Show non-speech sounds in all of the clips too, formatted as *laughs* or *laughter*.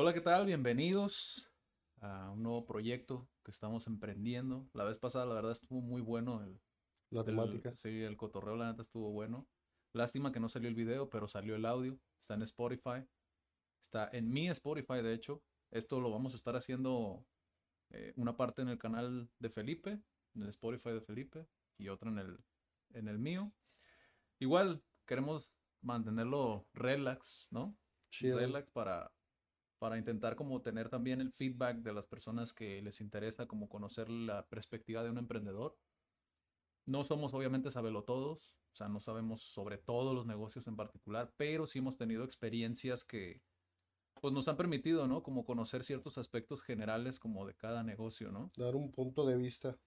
Hola, ¿qué tal? Bienvenidos a un nuevo proyecto que estamos emprendiendo. La vez pasada, la verdad, estuvo muy bueno el, La el- temática. sí, el cotorreo, la neta, estuvo bueno. Lástima que no salió el video, pero salió el audio. Está en Spotify. Está en mi Spotify, de hecho. Esto lo vamos a estar haciendo eh, una parte en el canal de Felipe, en el Spotify de Felipe, y otra en el, en el mío. Igual, queremos mantenerlo relax, ¿no? Chido. relax para, para intentar como tener también el feedback de las personas que les interesa como conocer la perspectiva de un emprendedor. No somos obviamente sabelotodos, o sea, no sabemos sobre todos los negocios en particular, pero sí hemos tenido experiencias que pues nos han permitido, ¿no? Como conocer ciertos aspectos generales como de cada negocio, ¿no? Dar un punto de vista.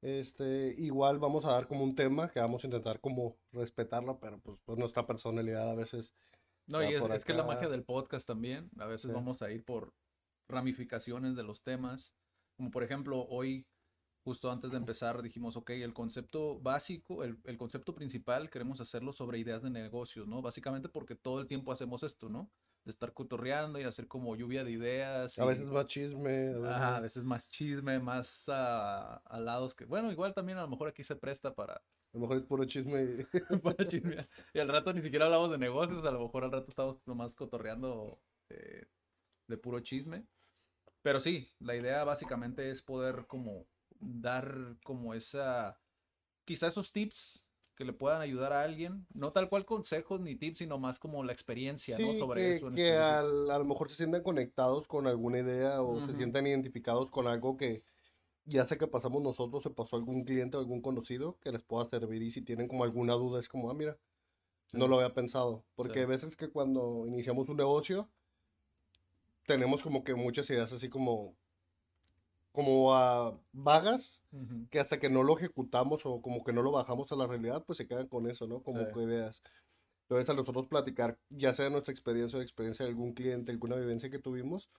Este, igual vamos a dar como un tema que vamos a intentar como respetarlo, pero pues, pues nuestra personalidad a veces No, y es, que es la magia del podcast también. A veces Sí. vamos a ir por ramificaciones de los temas. Como por ejemplo, hoy, justo antes de empezar, dijimos, ok, el concepto básico, el, el concepto principal, queremos hacerlo sobre ideas de negocios, ¿no? Básicamente porque todo el tiempo hacemos esto, ¿no? De estar cotorreando y hacer como lluvia de ideas. A y- veces más chisme, a Ajá, a veces, veces más chisme, más ah, alados que... Bueno, igual también a lo mejor aquí se presta para, a lo mejor es *laughs* puro chisme. Y al rato ni siquiera hablamos de negocios, a lo mejor al rato estamos nomás cotorreando eh, de puro chisme. Pero sí, la idea básicamente es poder como dar como esa, quizá esos tips que le puedan ayudar a alguien, no tal cual consejos ni tips, sino más como la experiencia, ¿no? Sí, Sobre que, eso en que específico. al- a lo mejor se sientan conectados con alguna idea o se sientan identificados con algo que ya sea que pasamos nosotros, se pasó algún cliente o algún conocido que les pueda servir y si tienen como alguna duda es como, ah, mira, no lo había pensado. Porque Sí. hay veces que cuando iniciamos un negocio tenemos como que muchas ideas así como, como ah, vagas que hasta que no lo ejecutamos o como que no lo bajamos a la realidad, pues se quedan con eso, ¿no? Como Sí. que ideas. Entonces, a nosotros platicar, ya sea nuestra experiencia o la experiencia de algún cliente, alguna vivencia que tuvimos,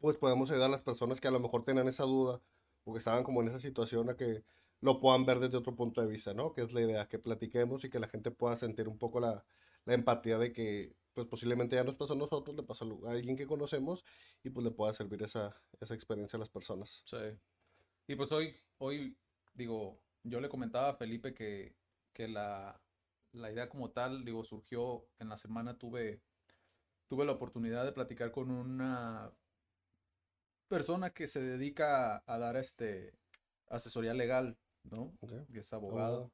pues podemos ayudar a las personas que a lo mejor tenían esa duda o que estaban como en esa situación a que lo puedan ver desde otro punto de vista, ¿no? Que es la idea, que platiquemos y que la gente pueda sentir un poco la, la empatía de que, pues posiblemente ya nos pasó a nosotros, le pasó a alguien que conocemos y pues le pueda servir esa, esa experiencia a las personas. Sí. Y pues hoy, hoy, digo, yo le comentaba a Felipe que, que la, la idea como tal, digo, surgió en la semana, tuve, tuve la oportunidad de platicar con una persona que se dedica a, a dar este asesoría legal, ¿no? ¿ok? Que es abogado.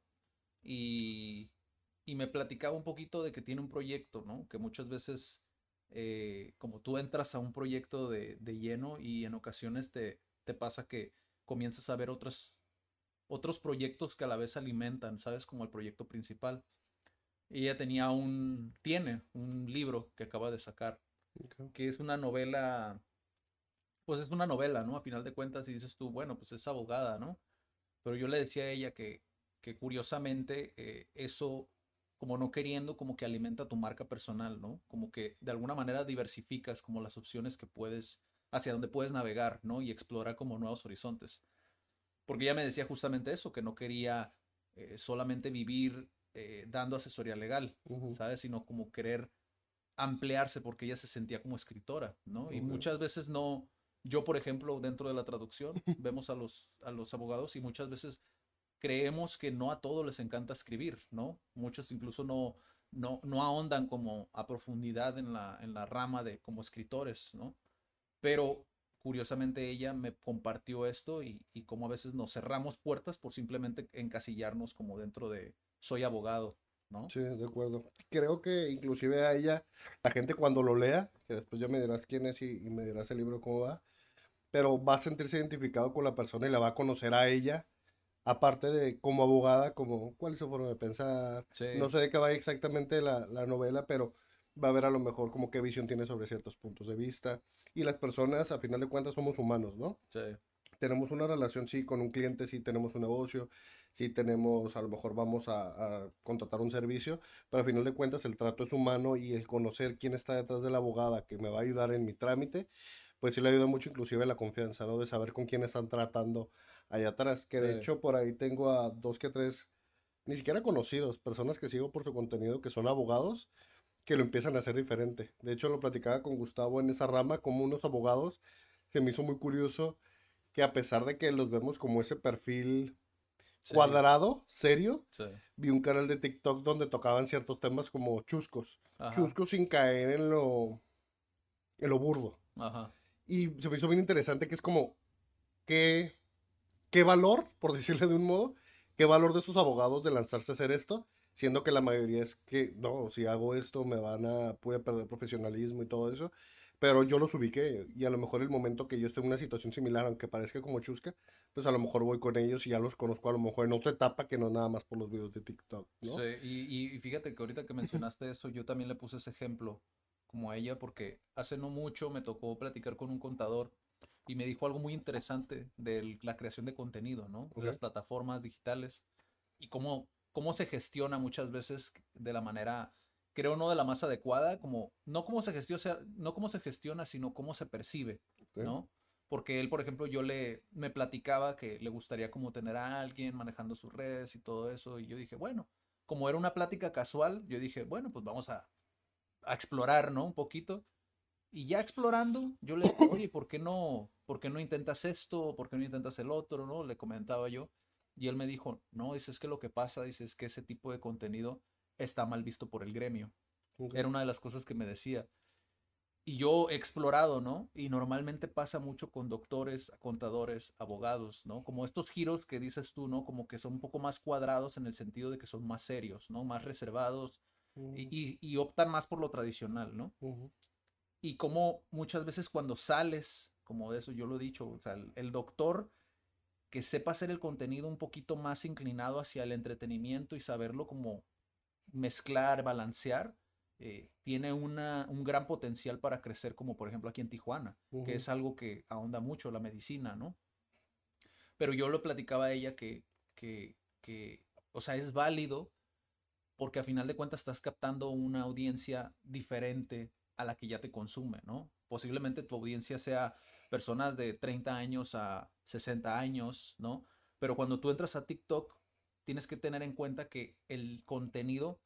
Y, y me platicaba un poquito de que tiene un proyecto, ¿no? Que muchas veces, eh, como tú entras a un proyecto de, de lleno y en ocasiones te, te pasa que comienzas a ver otros, otros proyectos que a la vez alimentan, ¿sabes? Como el proyecto principal. Ella tenía un, tiene un libro que acaba de sacar, que es una novela, pues es una novela, ¿no? A final de cuentas, y dices tú, bueno, pues es abogada, ¿no? Pero yo le decía a ella que, que curiosamente eh, eso, como no queriendo, como que alimenta tu marca personal, ¿no? Como que de alguna manera diversificas como las opciones que puedes, hacia donde puedes navegar, ¿no? Y explorar como nuevos horizontes. Porque ella me decía justamente eso, que no quería eh, solamente vivir eh, dando asesoría legal. ¿sabes? Sino como querer ampliarse porque ella se sentía como escritora, ¿no? Y muchas veces no, yo por ejemplo, dentro de la traducción, *laughs* vemos a los, a los abogados y muchas veces creemos que no a todos les encanta escribir, ¿no? Muchos incluso no, no, no ahondan como a profundidad en la, en la rama de como escritores, ¿no? Pero curiosamente ella me compartió esto y, y como a veces nos cerramos puertas por simplemente encasillarnos como dentro de soy abogado, ¿no? Sí, de acuerdo. Creo que inclusive a ella, la gente cuando lo lea, que después ya me dirás quién es y, y me dirás el libro cómo va, pero va a sentirse identificado con la persona y la va a conocer a ella, aparte de como abogada, como cuál es su forma de pensar. Sí, No sé de qué va exactamente la, la novela, pero va a ver a lo mejor como qué visión tiene sobre ciertos puntos de vista. Y las personas, a final de cuentas, somos humanos, ¿no? sí, tenemos una relación, sí, con un cliente, sí tenemos un negocio, sí tenemos, a lo mejor vamos a, a contratar un servicio, pero al final de cuentas el trato es humano y el conocer quién está detrás de la abogada que me va a ayudar en mi trámite, pues sí le ayuda mucho inclusive la confianza, ¿no? De saber con quién están tratando allá atrás, que de Sí. hecho por ahí tengo a dos que tres, ni siquiera conocidos, personas que sigo por su contenido que son abogados que lo empiezan a hacer diferente. De hecho, lo platicaba con Gustavo en esa rama, como unos abogados, se me hizo muy curioso que a pesar de que los vemos como ese perfil cuadrado, serio, vi un canal de TikTok donde tocaban ciertos temas como chuscos. Chuscos sin caer en lo, en lo burdo. Y se me hizo bien interesante que es como, ¿qué, qué valor, por *laughs* decirle de un modo, qué valor de esos abogados de lanzarse a hacer esto? siendo que la mayoría es que, no, si hago esto me van a, puede perder profesionalismo y todo eso, pero yo los ubiqué y a lo mejor el momento que yo estoy en una situación similar, aunque parezca como chusca, pues a lo mejor voy con ellos y ya los conozco a lo mejor en otra etapa que no nada más por los videos de TikTok, ¿no? Sí, y, y fíjate que ahorita que mencionaste eso, yo también le puse ese ejemplo como a ella porque hace no mucho me tocó platicar con un contador y me dijo algo muy interesante de la creación de contenido, ¿no? De las plataformas digitales y cómo cómo se gestiona muchas veces de la manera, creo, no de la más adecuada, como, no cómo se gestiona, no cómo se gestiona, sino cómo se percibe, ¿no? Porque él, por ejemplo, yo le, me platicaba que le gustaría como tener a alguien manejando sus redes y todo eso, y yo dije, bueno, como era una plática casual, yo dije, bueno, pues vamos a, a explorar, ¿no? Un poquito. Y ya explorando, yo le dije, oye, ¿por qué no, por qué no intentas esto? ¿Por qué no intentas el otro? ¿No? Le comentaba yo. Y él me dijo, no, dice, es que lo que pasa, dice, es que ese tipo de contenido está mal visto por el gremio. Era una de las cosas que me decía. Y yo he explorado, ¿no? Y normalmente pasa mucho con doctores, contadores, abogados, ¿no? Como estos giros que dices tú, ¿no? Como que son un poco más cuadrados en el sentido de que son más serios, ¿no? Más reservados y, optan más por lo tradicional, ¿no? Y como muchas veces cuando sales, como de eso yo lo he dicho, o sea, el doctor que sepa hacer el contenido un poquito más inclinado hacia el entretenimiento y saberlo como mezclar, balancear, eh, tiene una, un gran potencial para crecer, como por ejemplo aquí en Tijuana, que es algo que ahonda mucho la medicina, ¿no? Pero yo lo platicaba a ella que, que, que, o sea, es válido porque a final de cuentas estás captando una audiencia diferente a la que ya te consume, ¿no? Posiblemente tu audiencia sea personas de 30 años a 60 años, ¿no? Pero cuando tú entras a TikTok, tienes que tener en cuenta que el contenido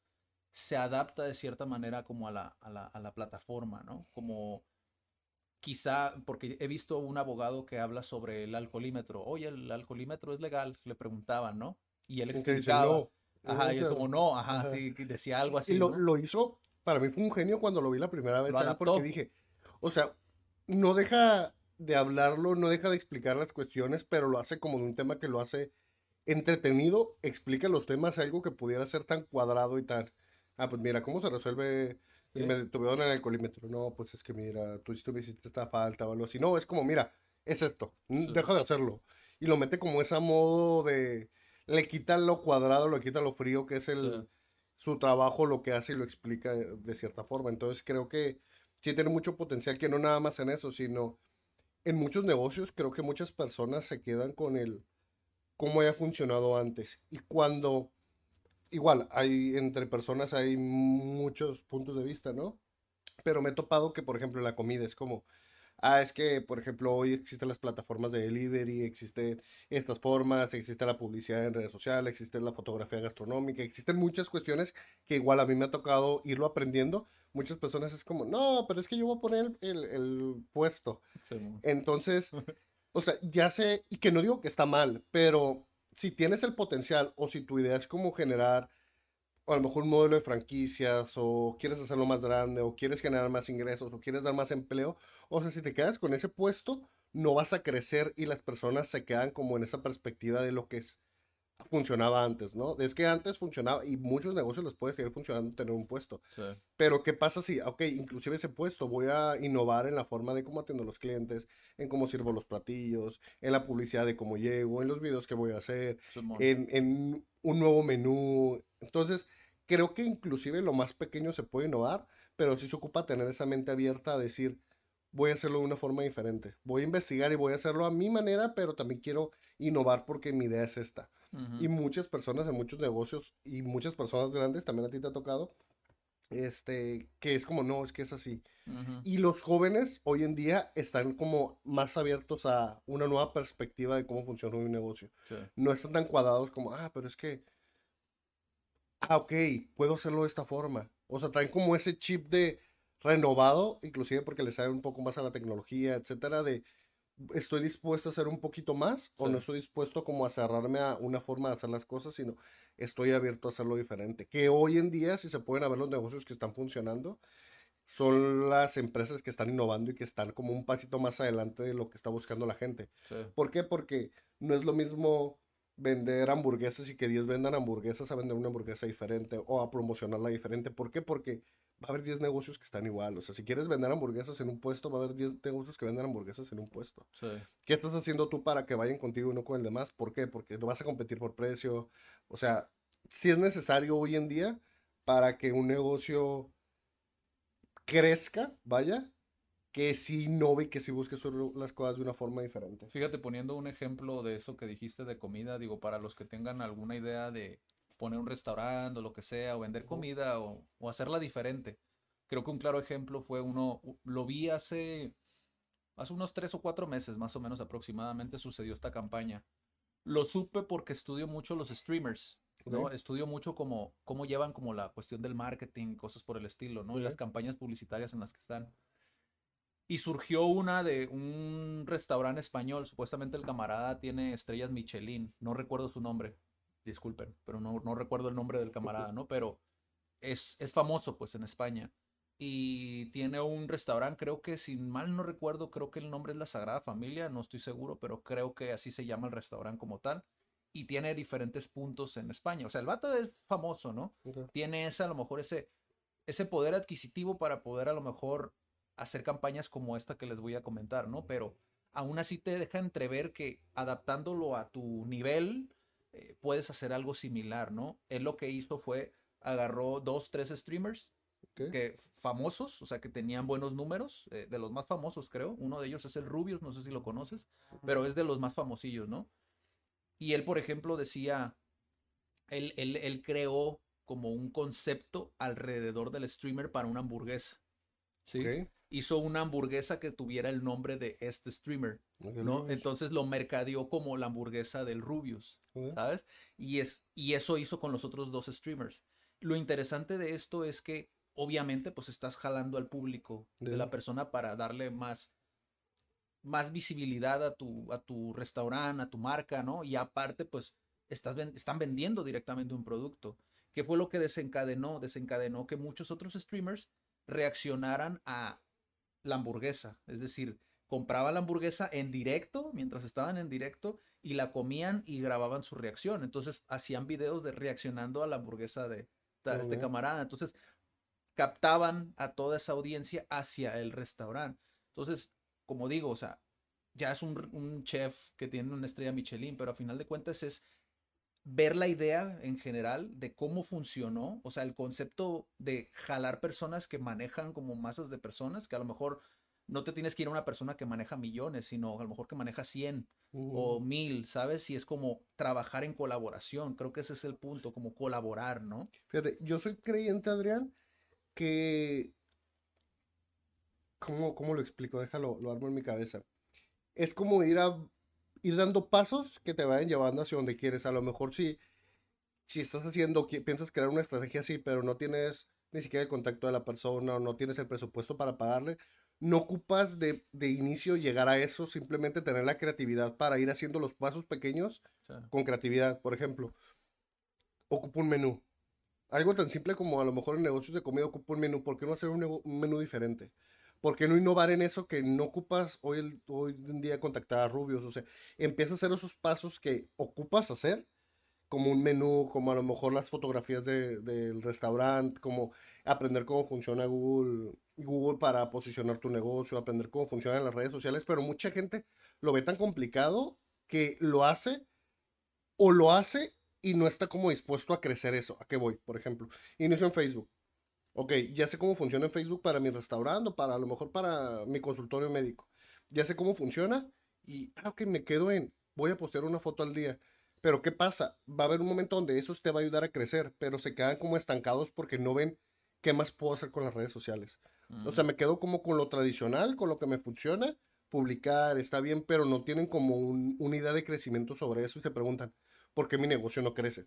se adapta de cierta manera como a la, a la, a la plataforma, ¿no? Como quizá, porque he visto un abogado que habla sobre el alcoholímetro. Oye, el alcoholímetro es legal, le preguntaban, ¿no? Y él explicaba. Ajá, y él como no, ajá, decía algo así. Y lo, lo, hizo, para mí fue un genio cuando lo vi la primera vez, porque dije, o sea, no deja de hablarlo, no deja de explicar las cuestiones, pero lo hace como de un tema que lo hace entretenido, explica los temas, algo que pudiera ser tan cuadrado y tan, ah, pues mira, ¿cómo se resuelve si me tuvieron en el colímetro? No, pues es que mira, tú, me hiciste esta falta o algo así. No, es como, mira, es esto, deja de hacerlo. Y lo mete como ese modo de, le quita lo cuadrado, le quita lo frío, que es el, su trabajo, lo que hace y lo explica de cierta forma. Entonces creo que sí tiene mucho potencial, que no nada más en eso, sino en muchos negocios creo que muchas personas se quedan con el cómo haya funcionado antes. Y cuando, igual, hay entre personas hay muchos puntos de vista, ¿no? Pero me he topado que, por ejemplo, la comida es como, ah, es que, por ejemplo, hoy existen las plataformas de delivery, existen estas formas, existe la publicidad en redes sociales, existe la fotografía gastronómica, existen muchas cuestiones que igual a mí me ha tocado irlo aprendiendo. Muchas personas es como, no, pero es que yo voy a poner el, el, puesto. Entonces, *laughs* o sea, ya sé, y que no digo que está mal, pero si tienes el potencial o si tu idea es como generar o a lo mejor un modelo de franquicias, o quieres hacerlo más grande, o quieres generar más ingresos, o quieres dar más empleo. O sea, si te quedas con ese puesto, no vas a crecer y las personas se quedan como en esa perspectiva de lo que es, funcionaba antes, ¿no? Es que antes funcionaba y muchos negocios les puede seguir funcionando tener un puesto. Pero ¿qué pasa si, ok, inclusive ese puesto voy a innovar en la forma de cómo atiendo a los clientes, en cómo sirvo los platillos, en la publicidad de cómo llego, en los videos que voy a hacer, en, en un nuevo menú. Entonces, creo que inclusive lo más pequeño se puede innovar, pero sí se ocupa tener esa mente abierta a decir, voy a hacerlo de una forma diferente. Voy a investigar y voy a hacerlo a mi manera, pero también quiero innovar porque mi idea es esta. Y muchas personas en muchos negocios y muchas personas grandes, también a ti te ha tocado, este, que es como, no, es que es así. Y los jóvenes hoy en día están como más abiertos a una nueva perspectiva de cómo funciona un negocio. No están tan cuadrados como, ah, pero es que, ah, ok, puedo hacerlo de esta forma O sea, traen como ese chip de renovado, inclusive porque les sabe un poco más a la tecnología, etcétera, de estoy dispuesto a hacer un poquito más o no estoy dispuesto como a cerrarme a una forma de hacer las cosas, sino estoy abierto a hacerlo diferente. Que hoy en día, si se pueden ver los negocios que están funcionando, son las empresas que están innovando y que están como un pasito más adelante de lo que está buscando la gente. ¿Por qué? Porque no es lo mismo vender hamburguesas y que 10 vendan hamburguesas a vender una hamburguesa diferente o a promocionarla diferente. ¿Por qué? Porque va a haber 10 negocios que están igual. O sea, si quieres vender hamburguesas en un puesto, va a haber 10 negocios que venden hamburguesas en un puesto. ¿Qué estás haciendo tú para que vayan contigo y no con el demás? ¿Por qué? Porque no vas a competir por precio. O sea, si es necesario hoy en día para que un negocio crezca, vaya, que si innove y que si busque las cosas de una forma diferente. Fíjate, poniendo un ejemplo de eso que dijiste de comida, digo, para los que tengan alguna idea de poner un restaurante o lo que sea, o vender comida o, hacerla diferente. Creo que un claro ejemplo fue uno, lo vi hace, hace unos tres o cuatro meses, más o menos aproximadamente, sucedió esta campaña. Lo supe porque estudio mucho los streamers, ¿no? Estudio mucho como, cómo llevan como la cuestión del marketing, cosas por el estilo, ¿no? Las campañas publicitarias en las que están. Y surgió una de un restaurante español, supuestamente el camarada tiene estrellas Michelin, no recuerdo su nombre, disculpen, pero no, no recuerdo el nombre del camarada, ¿no? Pero es, es famoso pues en España y tiene un restaurante, creo que si mal no recuerdo, creo que el nombre es La Sagrada Familia, no estoy seguro, pero creo que así se llama el restaurante como tal. Y tiene diferentes puntos en España. O sea, el vato es famoso, ¿no? Tiene ese, a lo mejor ese, ese poder adquisitivo para poder a lo mejor hacer campañas como esta que les voy a comentar, ¿no? Pero aún así te deja entrever que adaptándolo a tu nivel, eh, puedes hacer algo similar, ¿no? Él lo que hizo fue agarró dos, tres streamers que famosos, o sea, que tenían buenos números, eh, de los más famosos, creo. Uno de ellos es el Rubius, no sé si lo conoces, pero es de los más famosillos, ¿no? Y él, por ejemplo, decía, él, él, él creó como un concepto alrededor del streamer para una hamburguesa. ¿sí? Hizo una hamburguesa que tuviera el nombre de este streamer, ¿no? Entonces lo mercadeó como la hamburguesa del Rubius, ¿sabes? Y, es, y eso hizo con los otros dos streamers. Lo interesante de esto es que obviamente pues estás jalando al público de la persona para darle más más visibilidad a tu, a tu restaurante, a tu marca, ¿no? Y aparte, pues, estás están vendiendo directamente un producto. ¿Qué fue lo que desencadenó? Desencadenó que muchos otros streamers reaccionaran a la hamburguesa. Es decir, compraban la hamburguesa en directo, mientras estaban en directo, y la comían y grababan su reacción. Entonces hacían videos de reaccionando a la hamburguesa de, este camarada. Entonces captaban a toda esa audiencia hacia el restaurante. Entonces, como digo, o sea, ya es un, un chef que tiene una estrella Michelin, pero a final de cuentas es ver la idea en general de cómo funcionó, o sea, el concepto de jalar personas que manejan como masas de personas, que a lo mejor no te tienes que ir a una persona que maneja millones, sino a lo mejor que maneja 100 o 1000, ¿sabes? Y es como trabajar en colaboración, creo que ese es el punto, como colaborar, ¿no? Fíjate, yo soy creyente, Adrián, que... ¿Cómo, cómo lo explico? Déjalo, lo armo en mi cabeza. Es como ir a ir dando pasos que te vayan llevando hacia donde quieres. A lo mejor si, si estás haciendo, piensas crear una estrategia así, pero no tienes ni siquiera el contacto de la persona o no tienes el presupuesto para pagarle, no ocupas de, de inicio llegar a eso, simplemente tener la creatividad para ir haciendo los pasos pequeños con creatividad. Por ejemplo, ocupa un menú. Algo tan simple como a lo mejor en negocios de comida ocupa un menú. ¿Por qué no hacer un, un menú diferente? ¿Por qué no innovar en eso que no ocupas hoy, hoy en día contactar a rubios? O sea, empieza a hacer esos pasos que ocupas hacer, como un menú, como a lo mejor las fotografías del restaurante, como aprender cómo funciona Google, Google para posicionar tu negocio, aprender cómo funcionan las redes sociales, pero mucha gente lo ve tan complicado que lo hace o lo hace y no está como dispuesto a crecer eso. ¿A qué voy? Por ejemplo, inicio en Facebook ok, ya sé cómo funciona en Facebook para mi restaurante para a lo mejor para mi consultorio médico. Ya sé cómo funciona y, ah, ok, me quedo en, voy a postear una foto al día. Pero ¿qué pasa? Va a haber un momento donde eso te va a ayudar a crecer, pero se quedan como estancados porque no ven qué más puedo hacer con las redes sociales. O sea, mm. me quedo como con lo tradicional, con lo que me funciona, publicar, está bien, pero no tienen como un, una idea de crecimiento sobre eso y se preguntan, ¿por qué mi negocio no crece?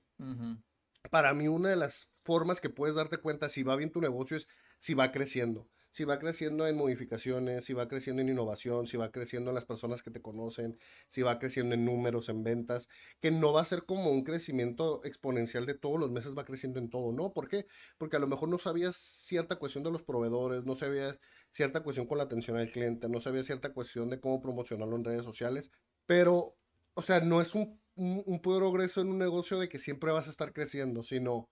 Para mí una de las formas que puedes darte cuenta si va bien tu negocio es si va creciendo. Si va creciendo en modificaciones, si va creciendo en innovación, si va creciendo en las personas que te conocen, si va creciendo en números, en ventas, que no va a ser como un crecimiento exponencial de todos los meses, va creciendo en todo, ¿no? ¿Por qué? Porque a lo mejor no sabías cierta cuestión de los proveedores, no sabías cierta cuestión con la atención al cliente, no sabías cierta cuestión de cómo promocionarlo en redes sociales, pero, o sea, no es un, un progreso en un negocio de que siempre vas a estar creciendo, sino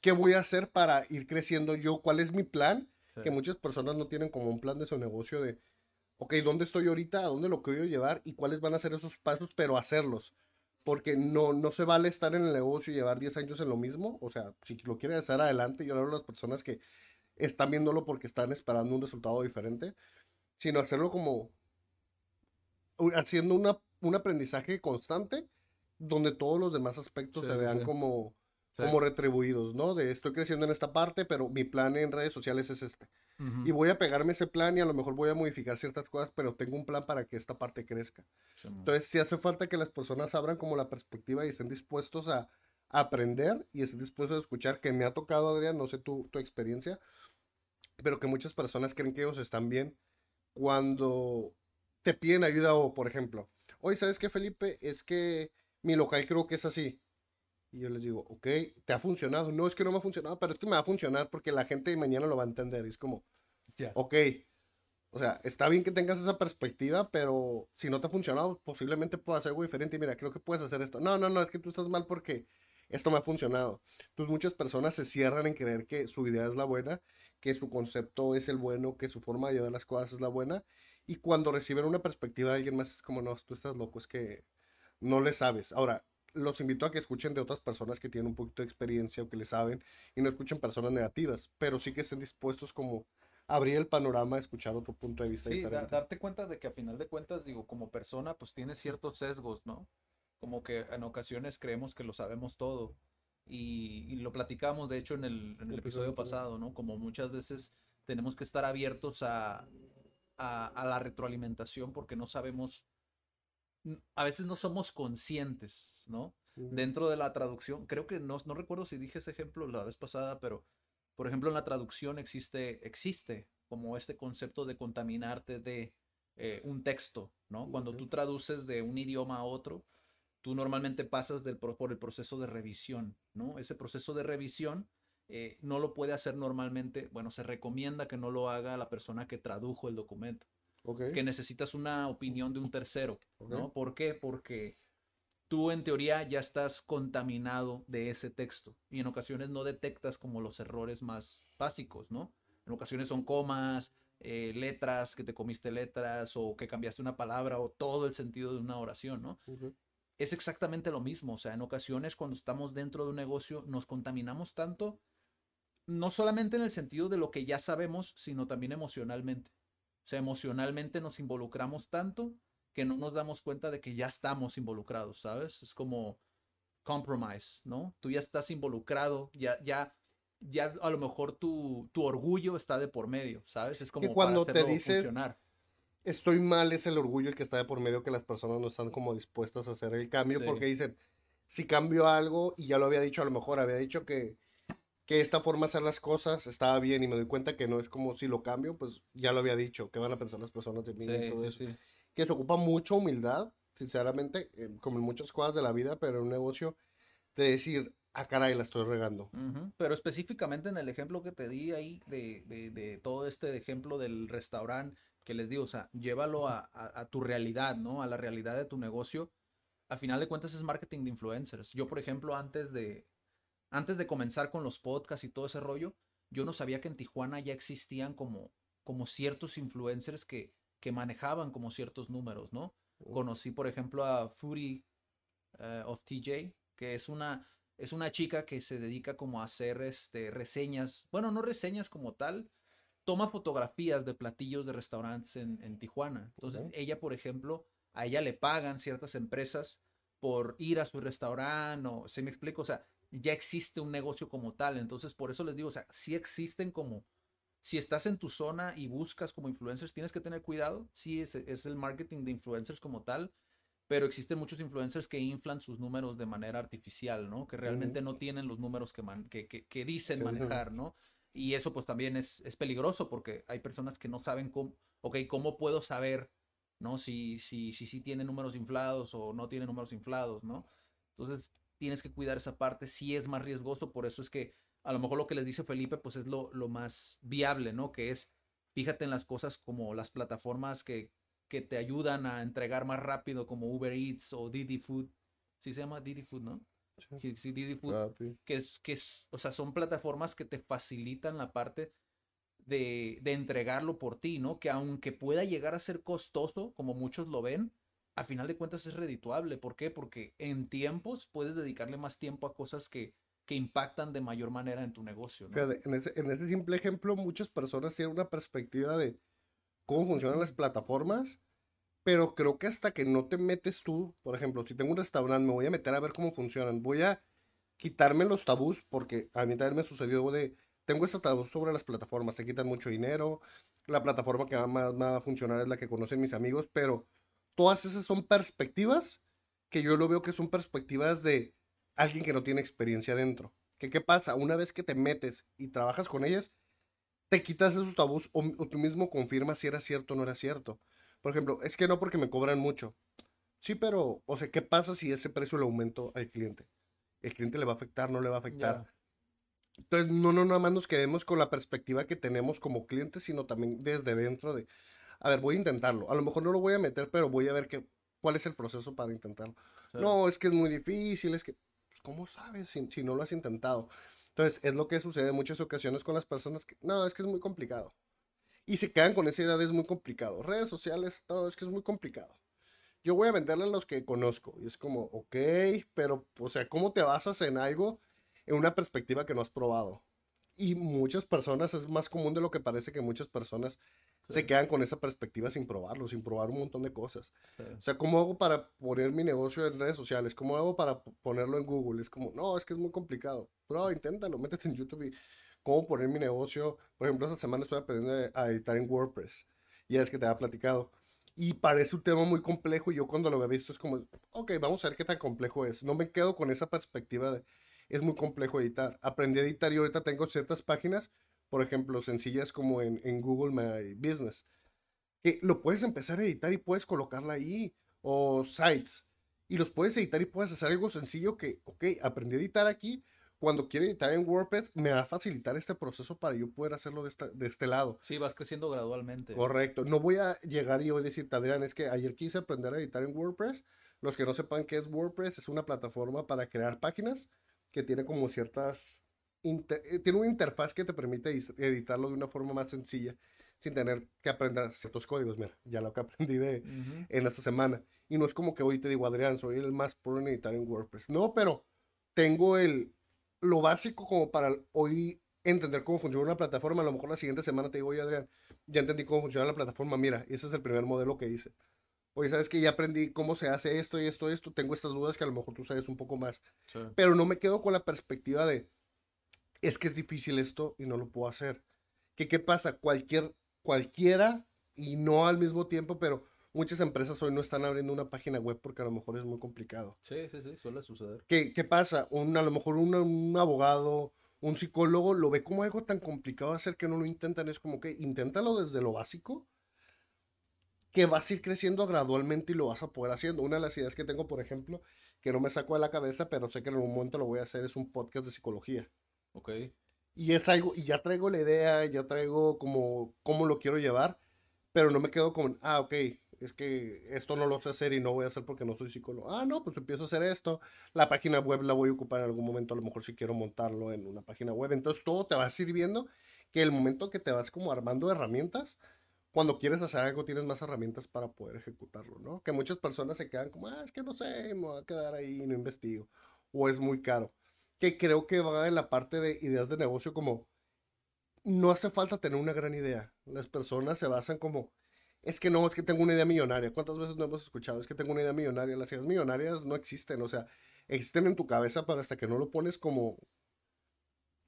¿qué voy a hacer para ir creciendo yo? ¿Cuál es mi plan? Que muchas personas no tienen como un plan de su negocio de, ok, ¿dónde estoy ahorita? ¿A dónde lo quiero llevar? ¿Y cuáles van a ser esos pasos? Pero hacerlos. Porque no, no se vale estar en el negocio y llevar 10 años en lo mismo. O sea, si lo quieres hacer adelante, yo hablo a las personas que están viéndolo porque están esperando un resultado diferente, sino hacerlo como haciendo una, un aprendizaje constante donde todos los demás aspectos se vean como como retribuidos, ¿no? De estoy creciendo en esta parte, pero mi plan en redes sociales es este. Y voy a pegarme ese plan y a lo mejor voy a modificar ciertas cosas, pero tengo un plan para que esta parte crezca. Entonces, sí hace falta que las personas abran como la perspectiva y estén dispuestos a, aprender y estén dispuestos a escuchar, que me ha tocado, Adrián, no sé tu, tu experiencia, pero que muchas personas creen que ellos están bien cuando te piden ayuda o, por ejemplo, hoy, ¿sabes qué, Felipe? Es que mi local creo que es así y yo les digo, ok, ¿te ha funcionado? No, es que no me ha funcionado, pero es que me va a funcionar porque la gente mañana lo va a entender. Y es como, ok, o sea, está bien que tengas esa perspectiva, pero si no te ha funcionado, posiblemente puedas hacer algo diferente. Y mira, creo que puedes hacer esto. No, no, no, es que tú estás mal porque esto me ha funcionado. Entonces muchas personas se cierran en creer que su idea es la buena, que su concepto es el bueno, que su forma de llevar las cosas es la buena. Y cuando reciben una perspectiva de alguien más, es como, no, tú estás loco, es que no le sabes. Ahora, los invito a que escuchen de otras personas que tienen un poquito de experiencia o que le saben y no escuchen personas negativas, pero sí que estén dispuestos como a abrir el panorama, a escuchar otro punto de vista sí, darte cuenta de que a final de cuentas, digo, como persona, pues tiene ciertos sesgos, ¿no? Como que en ocasiones creemos que lo sabemos todo. Y, lo platicamos, de hecho, en el, episodio pasado, ¿no? Como muchas veces tenemos que estar abiertos a, a la retroalimentación porque no sabemos a veces no somos conscientes, ¿no? Dentro de la traducción, creo que no, no recuerdo si dije ese ejemplo la vez pasada, pero por ejemplo en la traducción existe, existe como este concepto de contaminarte de eh, un texto, ¿no? Cuando tú traduces de un idioma a otro, tú normalmente pasas del, por el proceso de revisión, ¿no? Ese proceso de revisión eh, no lo puede hacer normalmente, bueno, se recomienda que no lo haga la persona que tradujo el documento que necesitas una opinión de un tercero, ¿no? ¿Por qué? Porque tú en teoría ya estás contaminado de ese texto y en ocasiones no detectas como los errores más básicos, ¿no? En ocasiones son comas, eh, letras, que te comiste letras o que cambiaste una palabra o todo el sentido de una oración, ¿no? Es exactamente lo mismo, o sea, en ocasiones cuando estamos dentro de un negocio nos contaminamos tanto, no solamente en el sentido de lo que ya sabemos, sino también emocionalmente. O sea, emocionalmente nos involucramos tanto que no nos damos cuenta de que ya estamos involucrados, ¿sabes? Es como compromise, ¿no? Tú ya estás involucrado, ya, ya, ya a lo mejor tu, tu orgullo está de por medio, ¿sabes? Es como que cuando te dices estoy mal es el orgullo el que está de por medio que las personas no están como dispuestas a hacer el cambio porque dicen si cambio algo y ya lo había dicho a lo mejor había dicho que que esta forma de hacer las cosas estaba bien y me doy cuenta que no es como si lo cambio, pues ya lo había dicho, que van a pensar las personas de mí y todo eso. Que se ocupa mucha humildad, sinceramente, eh, como en muchas cosas de la vida, pero en un negocio, de decir, ah, caray, la estoy regando. Pero específicamente en el ejemplo que te di ahí, de, de, de todo este ejemplo del restaurante, que les digo, o sea, llévalo a, a, a tu realidad, ¿no? A la realidad de tu negocio. A final de cuentas es marketing de influencers. Yo, por ejemplo, antes de, antes de comenzar con los podcasts y todo ese rollo, yo no sabía que en Tijuana ya existían como, como ciertos influencers que, que manejaban como ciertos números, ¿no? Conocí, por ejemplo, a Foodie eh, of TJ, que es una, es una chica que se dedica como a hacer este, reseñas, bueno, no reseñas como tal, toma fotografías de platillos de restaurantes en, Tijuana. Entonces, ella, por ejemplo, a ella le pagan ciertas empresas por ir a su restaurante, o se me explico, o sea, ya existe un negocio como tal. Entonces, por eso les digo, o sea, si existen como, si estás en tu zona y buscas como influencers, tienes que tener cuidado. Sí, es, es el marketing de influencers como tal, pero existen muchos influencers que inflan sus números de manera artificial, ¿no? Que realmente no tienen los números que, que, que, dicen manejar, ¿no? Y eso pues también es, es, peligroso porque hay personas que no saben cómo, ok, ¿cómo puedo saber, ¿no? Si, si, si, si tiene números inflados o no tiene números inflados, ¿no? Entonces tienes que cuidar esa parte, sí es más riesgoso, por eso es que a lo mejor lo que les dice Felipe pues es lo, lo más viable, ¿no? Que es, fíjate en las cosas como las plataformas que, que te ayudan a entregar más rápido como Uber Eats o Didi Food. Sí se llama Didi Food, ¿no? Sí, Didi Food. Que es, que es, o sea, son plataformas que te facilitan la parte de, de, entregarlo por ti, ¿no? Que aunque pueda llegar a ser costoso, como muchos lo ven, a final de cuentas es redituable. ¿Por qué? Porque en tiempos puedes dedicarle más tiempo a cosas que, que impactan de mayor manera en tu negocio. ¿no? en, ese, en ese simple ejemplo, muchas personas tienen una perspectiva de cómo funcionan las plataformas, pero creo que hasta que no te metes tú, por ejemplo, si tengo un restaurante, me voy a meter a ver cómo funcionan, voy a quitarme los tabús, porque a mí también me sucedió de, tengo ese tabú sobre las plataformas, se quitan mucho dinero, la plataforma que más va a funcionar es la que conocen mis amigos, pero todas esas son perspectivas que yo lo veo que son perspectivas de alguien que no tiene experiencia dentro. ¿Qué, ¿Qué pasa? Una vez que te metes y trabajas con ellas, te quitas esos tabús o, tú mismo confirmas si era cierto o no era cierto. Por ejemplo, es que no porque me cobran mucho. Sí, pero, o sea, ¿qué pasa si ese precio lo aumento al cliente? ¿El cliente le va a afectar, no le va a afectar? Entonces, no, no, nada más nos quedemos con la perspectiva que tenemos como clientes, sino también desde dentro de, a ver, voy a intentarlo. A lo mejor no lo voy a meter, pero voy a ver qué, cuál es el proceso para intentarlo. No, es que es muy difícil, es que, pues, ¿cómo sabes si, si no lo has intentado? Entonces, es lo que sucede en muchas ocasiones con las personas que, no, es que es muy complicado. Y se quedan con esa idea, es muy complicado. Redes sociales, todo es que es muy complicado. Yo voy a venderle a los que conozco. Y es como, ok, pero, o sea, ¿cómo te basas en algo en una perspectiva que no has probado? Y muchas personas, es más común de lo que parece que muchas personas se quedan con esa perspectiva sin probarlo, sin probar un montón de cosas. O sea, ¿cómo hago para poner mi negocio en redes sociales? ¿Cómo hago para ponerlo en Google? Es como, no, es que es muy complicado. Pero inténtalo, métete en YouTube y cómo poner mi negocio. Por ejemplo, esta semana estoy aprendiendo a editar en WordPress. Y es que te había platicado. Y parece un tema muy complejo y yo cuando lo había visto es como, ok, vamos a ver qué tan complejo es. No me quedo con esa perspectiva de, es muy complejo editar. Aprendí a editar y ahorita tengo ciertas páginas por ejemplo, sencillas como en, en, Google My Business, que lo puedes empezar a editar y puedes colocarla ahí, o sites, y los puedes editar y puedes hacer algo sencillo que, ok, aprendí a editar aquí, cuando quiero editar en WordPress, me va a facilitar este proceso para yo poder hacerlo de, esta, de este lado. Sí, vas creciendo gradualmente. Correcto. No voy a llegar y hoy decirte, Adrián, es que ayer quise aprender a editar en WordPress. Los que no sepan qué es WordPress, es una plataforma para crear páginas que tiene como ciertas eh, tiene una interfaz que te permite editarlo de una forma más sencilla sin tener que aprender ciertos códigos. Mira, ya lo que *laughs* aprendí de, en esta semana. Y no es como que hoy te digo, Adrián, soy el más pro en editar en WordPress. No, pero tengo el, lo básico como para hoy entender cómo funciona una plataforma. A lo mejor la siguiente semana te digo, oye, Adrián, ya entendí cómo funciona la plataforma. Mira, ese es el primer modelo que hice. Oye, sabes que ya aprendí cómo se hace esto y esto y esto. Tengo estas dudas que a lo mejor tú sabes un poco más. Pero no me quedo con la perspectiva de, es que es difícil esto y no lo puedo hacer. ¿Qué, qué pasa? Cualquier, cualquiera, y no al mismo tiempo, pero muchas empresas hoy no están abriendo una página web porque a lo mejor es muy complicado. Sí, sí, sí, suele suceder. ¿Qué, qué pasa? Un, a lo mejor un, un abogado, un psicólogo lo ve como algo tan complicado de hacer que no lo intentan. Es como que inténtalo desde lo básico, que vas a ir creciendo gradualmente y lo vas a poder haciendo. Una de las ideas que tengo, por ejemplo, que no me saco de la cabeza, pero sé que en algún momento lo voy a hacer, es un podcast de psicología. Ok. Y es algo, y ya traigo la idea, ya traigo como cómo lo quiero llevar, pero no me quedo con, ah, ok, es que esto no lo sé hacer y no voy a hacer porque no soy psicólogo. Ah, no, pues empiezo a hacer esto. La página web la voy a ocupar en algún momento, a lo mejor si quiero montarlo en una página web. Entonces todo te va sirviendo que el momento que te vas como armando herramientas, cuando quieres hacer algo tienes más herramientas para poder ejecutarlo, ¿no? Que muchas personas se quedan como, ah, es que no sé, me voy a quedar ahí no investigo. O es muy caro que creo que va en la parte de ideas de negocio como no hace falta tener una gran idea. Las personas se basan como, es que no, es que tengo una idea millonaria. ¿Cuántas veces no hemos escuchado? Es que tengo una idea millonaria. Las ideas millonarias no existen, o sea, existen en tu cabeza, pero hasta que no lo pones como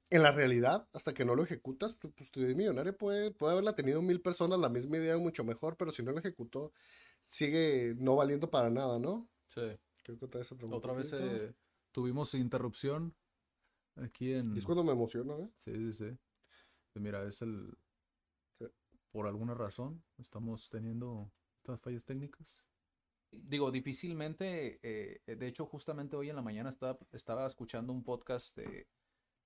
en la realidad, hasta que no lo ejecutas, pues tu idea millonaria puede, puede haberla tenido mil personas, la misma idea mucho mejor, pero si no lo ejecutó, sigue no valiendo para nada, ¿no? Sí. Creo que otra vez se Otra vez eh, tuvimos interrupción aquí en... Y es cuando me emociona, ¿eh? Sí, sí, sí. Pues mira, es el... Sí. Por alguna razón estamos teniendo estas fallas técnicas. Digo, difícilmente, eh, de hecho, justamente hoy en la mañana estaba, estaba escuchando un podcast de,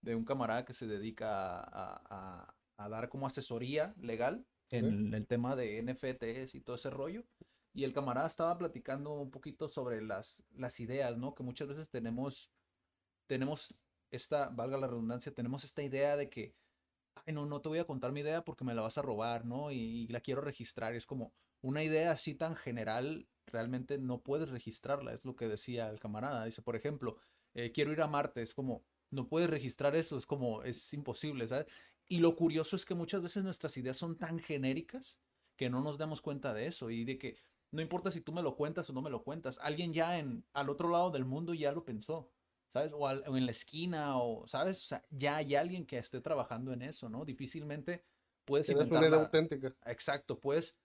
de un camarada que se dedica a, a- a dar como asesoría legal en el tema de NFTs y todo ese rollo. Y el camarada estaba platicando un poquito sobre las, las ideas, ¿no? Que muchas veces tenemos, tenemos esta, valga la redundancia, tenemos esta idea de que, no, no te voy a contar mi idea porque me la vas a robar, ¿no? Y, la quiero registrar. Es como una idea así tan general, realmente no puedes registrarla, es lo que decía el camarada. Dice, por ejemplo, eh, quiero ir a Marte, es como, no puedes registrar eso, es como, es imposible. Y lo curioso es que muchas veces nuestras ideas son tan genéricas que no nos damos cuenta de eso y de que no importa si tú me lo cuentas o no me lo cuentas, alguien ya en al otro lado del mundo ya lo pensó, ¿sabes? O, al- o en la esquina o, ¿sabes? O sea, ya hay alguien que esté trabajando en eso, ¿no? Difícilmente puedes Tienes inventar una la- auténtica. Exacto, pues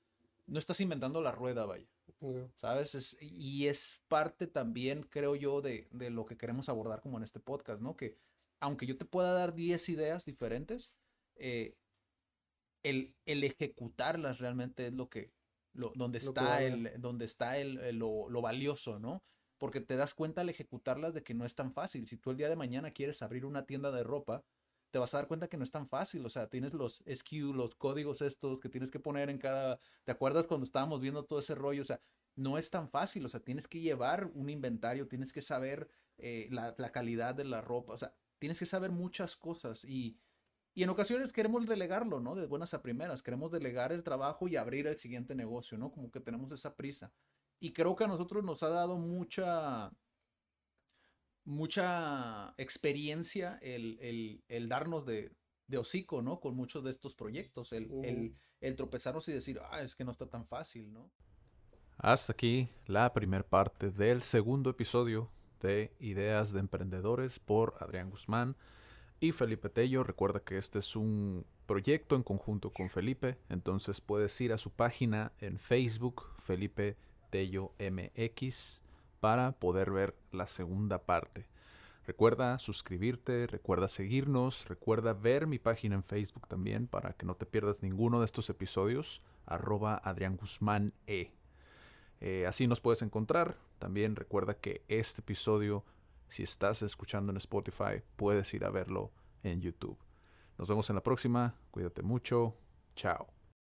no estás inventando la rueda, vaya. Ya. ¿Sabes? Es- y es parte también, creo yo, de, de lo que queremos abordar como en este podcast, ¿no? Que aunque yo te pueda dar 10 ideas diferentes, eh, el, el ejecutarlas realmente es lo que, lo, donde Lo está, el, donde está el, el- lo, lo valioso, ¿no? Porque te das cuenta al ejecutarlas de que no es tan fácil. Si tú el día de mañana quieres abrir una tienda de ropa, te vas a dar cuenta que no es tan fácil. O sea, tienes los SKU, los códigos estos que tienes que poner en cada... ¿Te acuerdas cuando estábamos viendo todo ese rollo? O sea, no es tan fácil. O sea, tienes que llevar un inventario, tienes que saber eh, la, la calidad de la ropa. O sea, tienes que saber muchas cosas y, y en ocasiones queremos delegarlo, ¿no? De buenas a primeras. Queremos delegar el trabajo y abrir el siguiente negocio, ¿no? Como que tenemos esa prisa. Y creo que a nosotros nos ha dado mucha, mucha experiencia el, el- el darnos de, de hocico, ¿no? Con muchos de estos proyectos. El, el- tropezarnos y decir, ah, es que no está tan fácil, ¿no? Hasta aquí la primera parte del segundo episodio de Ideas de Emprendedores por Adrián Guzmán y Felipe Tello. Recuerda que este es un proyecto en conjunto con Felipe, entonces puedes ir a su página en Facebook, Felipe Tello MX, para poder ver la segunda parte. Recuerda suscribirte, recuerda seguirnos, recuerda ver mi página en Facebook también para que no te pierdas ninguno de estos episodios, arroba Adrián Guzmán E. Eh, así nos puedes encontrar. También recuerda que este episodio, si estás escuchando en Spotify, puedes ir a verlo en YouTube. Nos vemos en la próxima. Cuídate mucho. Chao.